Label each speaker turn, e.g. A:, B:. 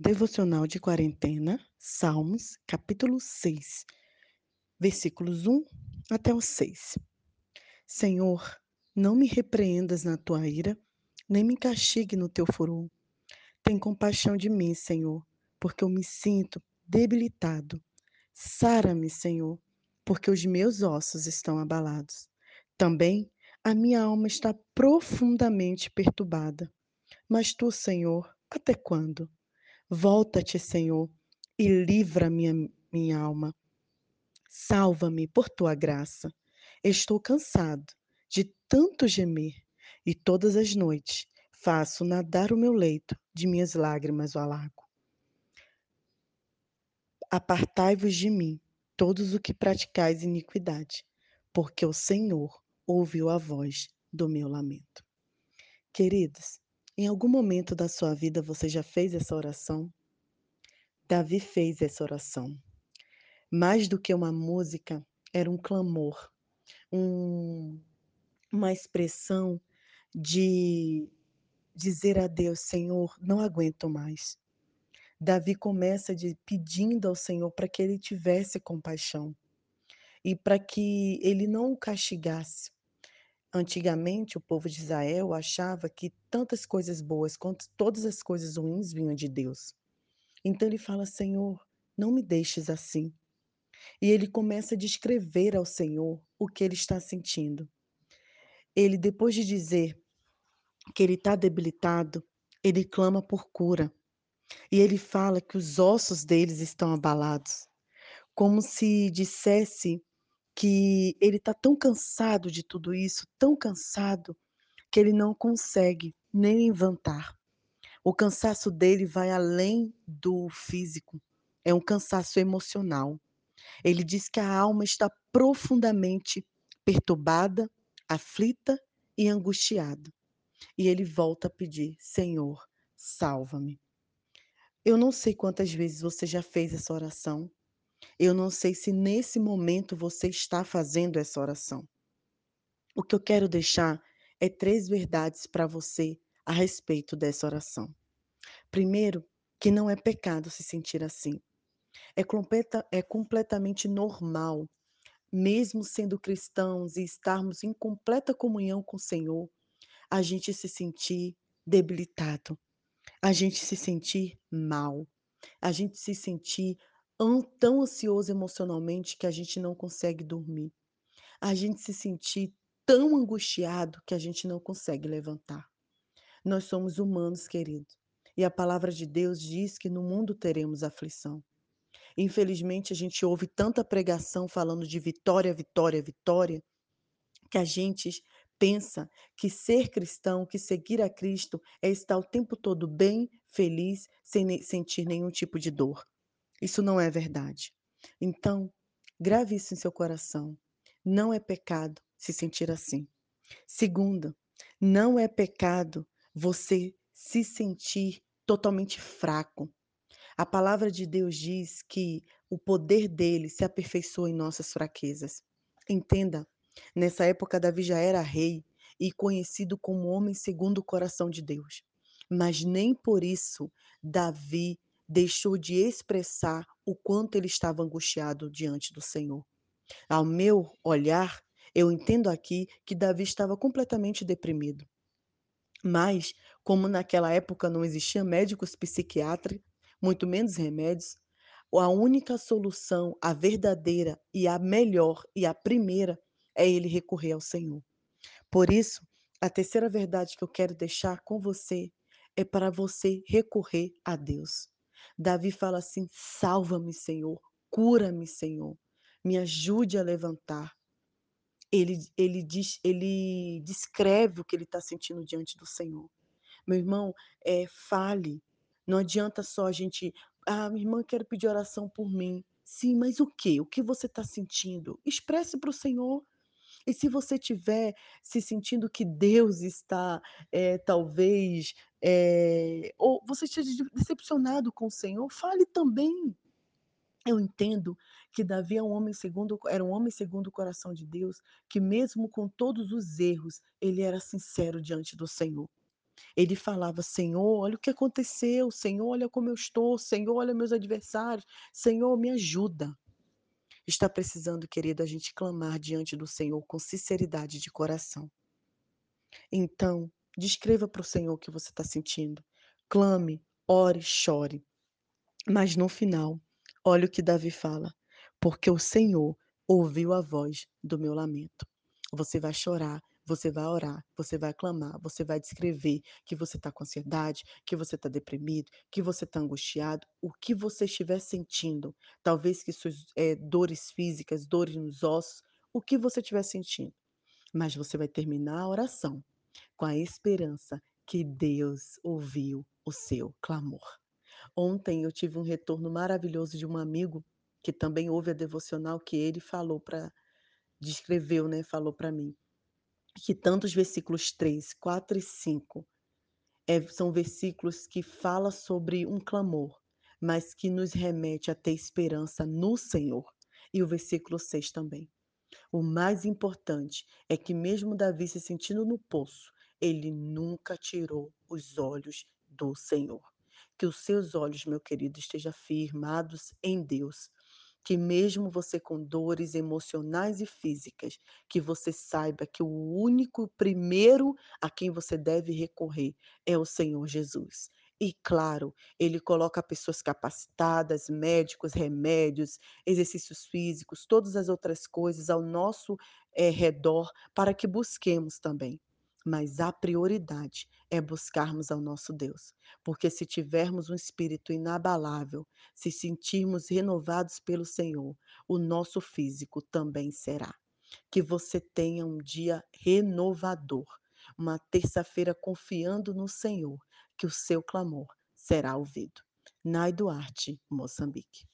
A: Devocional de quarentena, Salmos, capítulo 6, versículos 1 até o 6. Senhor, não me repreendas na tua ira, nem me castigue no teu furor. Tem compaixão de mim, Senhor, porque eu me sinto debilitado. Sara-me, Senhor, porque os meus ossos estão abalados. Também a minha alma está profundamente perturbada. Mas tu, Senhor, até quando? Volta-te, Senhor, e livra minha, minha alma. Salva-me por tua graça. Estou cansado de tanto gemer, e todas as noites faço nadar o meu leito de minhas lágrimas ao lago. Apartai-vos de mim, todos os que praticais iniquidade, porque o Senhor ouviu a voz do meu lamento. Queridos, em algum momento da sua vida você já fez essa oração? Davi fez essa oração. Mais do que uma música, era um clamor, um, uma expressão de dizer a Deus: Senhor, não aguento mais. Davi começa de, pedindo ao Senhor para que ele tivesse compaixão e para que ele não o castigasse, Antigamente, o povo de Israel achava que tantas coisas boas quanto todas as coisas ruins vinham de Deus. Então ele fala: Senhor, não me deixes assim. E ele começa a descrever ao Senhor o que ele está sentindo. Ele, depois de dizer que ele está debilitado, ele clama por cura. E ele fala que os ossos deles estão abalados, como se dissesse que ele está tão cansado de tudo isso, tão cansado, que ele não consegue nem levantar. O cansaço dele vai além do físico, é um cansaço emocional. Ele diz que a alma está profundamente perturbada, aflita e angustiada. E ele volta a pedir: Senhor, salva-me. Eu não sei quantas vezes você já fez essa oração, eu não sei se nesse momento você está fazendo essa oração. O que eu quero deixar é três verdades para você a respeito dessa oração. Primeiro, que não é pecado se sentir assim. É, completa, é completamente normal, mesmo sendo cristãos e estarmos em completa comunhão com o Senhor, a gente se sentir debilitado, a gente se sentir mal, a gente se sentir tão ansioso emocionalmente que a gente não consegue dormir. A gente se sentir tão angustiado que a gente não consegue levantar. Nós somos humanos, querido. E a palavra de Deus diz que no mundo teremos aflição. Infelizmente, a gente ouve tanta pregação falando de vitória, vitória, vitória, que a gente pensa que ser cristão, que seguir a Cristo é estar o tempo todo bem, feliz, sem sentir nenhum tipo de dor. Isso não é verdade. Então, grave isso em seu coração. Não é pecado se sentir assim. Segunda, não é pecado você se sentir totalmente fraco. A palavra de Deus diz que o poder dele se aperfeiçoa em nossas fraquezas. Entenda, nessa época Davi já era rei e conhecido como homem segundo o coração de Deus. Mas nem por isso Davi deixou de expressar o quanto ele estava angustiado diante do Senhor. Ao meu olhar, eu entendo aqui que Davi estava completamente deprimido. Mas, como naquela época não existia médicos psiquiatras, muito menos remédios, a única solução, a verdadeira e a melhor e a primeira é ele recorrer ao Senhor. Por isso, a terceira verdade que eu quero deixar com você é para você recorrer a Deus. Davi fala assim: salva-me, Senhor, cura-me, Senhor, me ajude a levantar. Ele, ele, diz, ele descreve o que ele está sentindo diante do Senhor. Meu irmão, é, fale. Não adianta só a gente. Ah, minha irmã, quero pedir oração por mim. Sim, mas o que? O que você está sentindo? Expresse para o Senhor. E se você estiver se sentindo que Deus está, é, talvez, é, ou você esteja decepcionado com o Senhor, fale também. Eu entendo que Davi é um homem segundo, era um homem segundo o coração de Deus, que mesmo com todos os erros, ele era sincero diante do Senhor. Ele falava: "Senhor, olha o que aconteceu. Senhor, olha como eu estou. Senhor, olha meus adversários. Senhor, me ajuda". Está precisando, querida, a gente clamar diante do Senhor com sinceridade de coração. Então, descreva para o Senhor o que você está sentindo. Clame, ore, chore. Mas no final, olha o que Davi fala: "Porque o Senhor ouviu a voz do meu lamento". Você vai chorar, você vai orar, você vai clamar, você vai descrever que você está com ansiedade, que você está deprimido, que você está angustiado, o que você estiver sentindo. Talvez que suas, eh, dores físicas, dores nos ossos, o que você estiver sentindo. Mas você vai terminar a oração com a esperança que Deus ouviu o seu clamor. Ontem eu tive um retorno maravilhoso de um amigo que também ouve a devocional que ele falou para descreveu, né, falou para mim, que tanto os versículos 3, 4 e 5, eh, são versículos que fala sobre um clamor, mas que nos remete a ter esperança no Senhor. E o versículo 6 também. O mais importante é que mesmo Davi se sentindo no poço, ele nunca tirou os olhos do Senhor. Que os seus olhos, meu querido, estejam firmados em Deus. Que mesmo você com dores emocionais e físicas, que você saiba que o único primeiro a quem você deve recorrer é o Senhor Jesus. E claro, ele coloca pessoas capacitadas, médicos, remédios, exercícios físicos, todas as outras coisas ao nosso, eh, redor para que busquemos também. Mas a prioridade é buscarmos ao nosso Deus, porque se tivermos um espírito inabalável, se sentirmos renovados pelo Senhor, o nosso físico também será. Que você tenha um dia renovador, uma terça-feira confiando no Senhor, que o seu clamor será ouvido. Nai Duarte, Moçambique.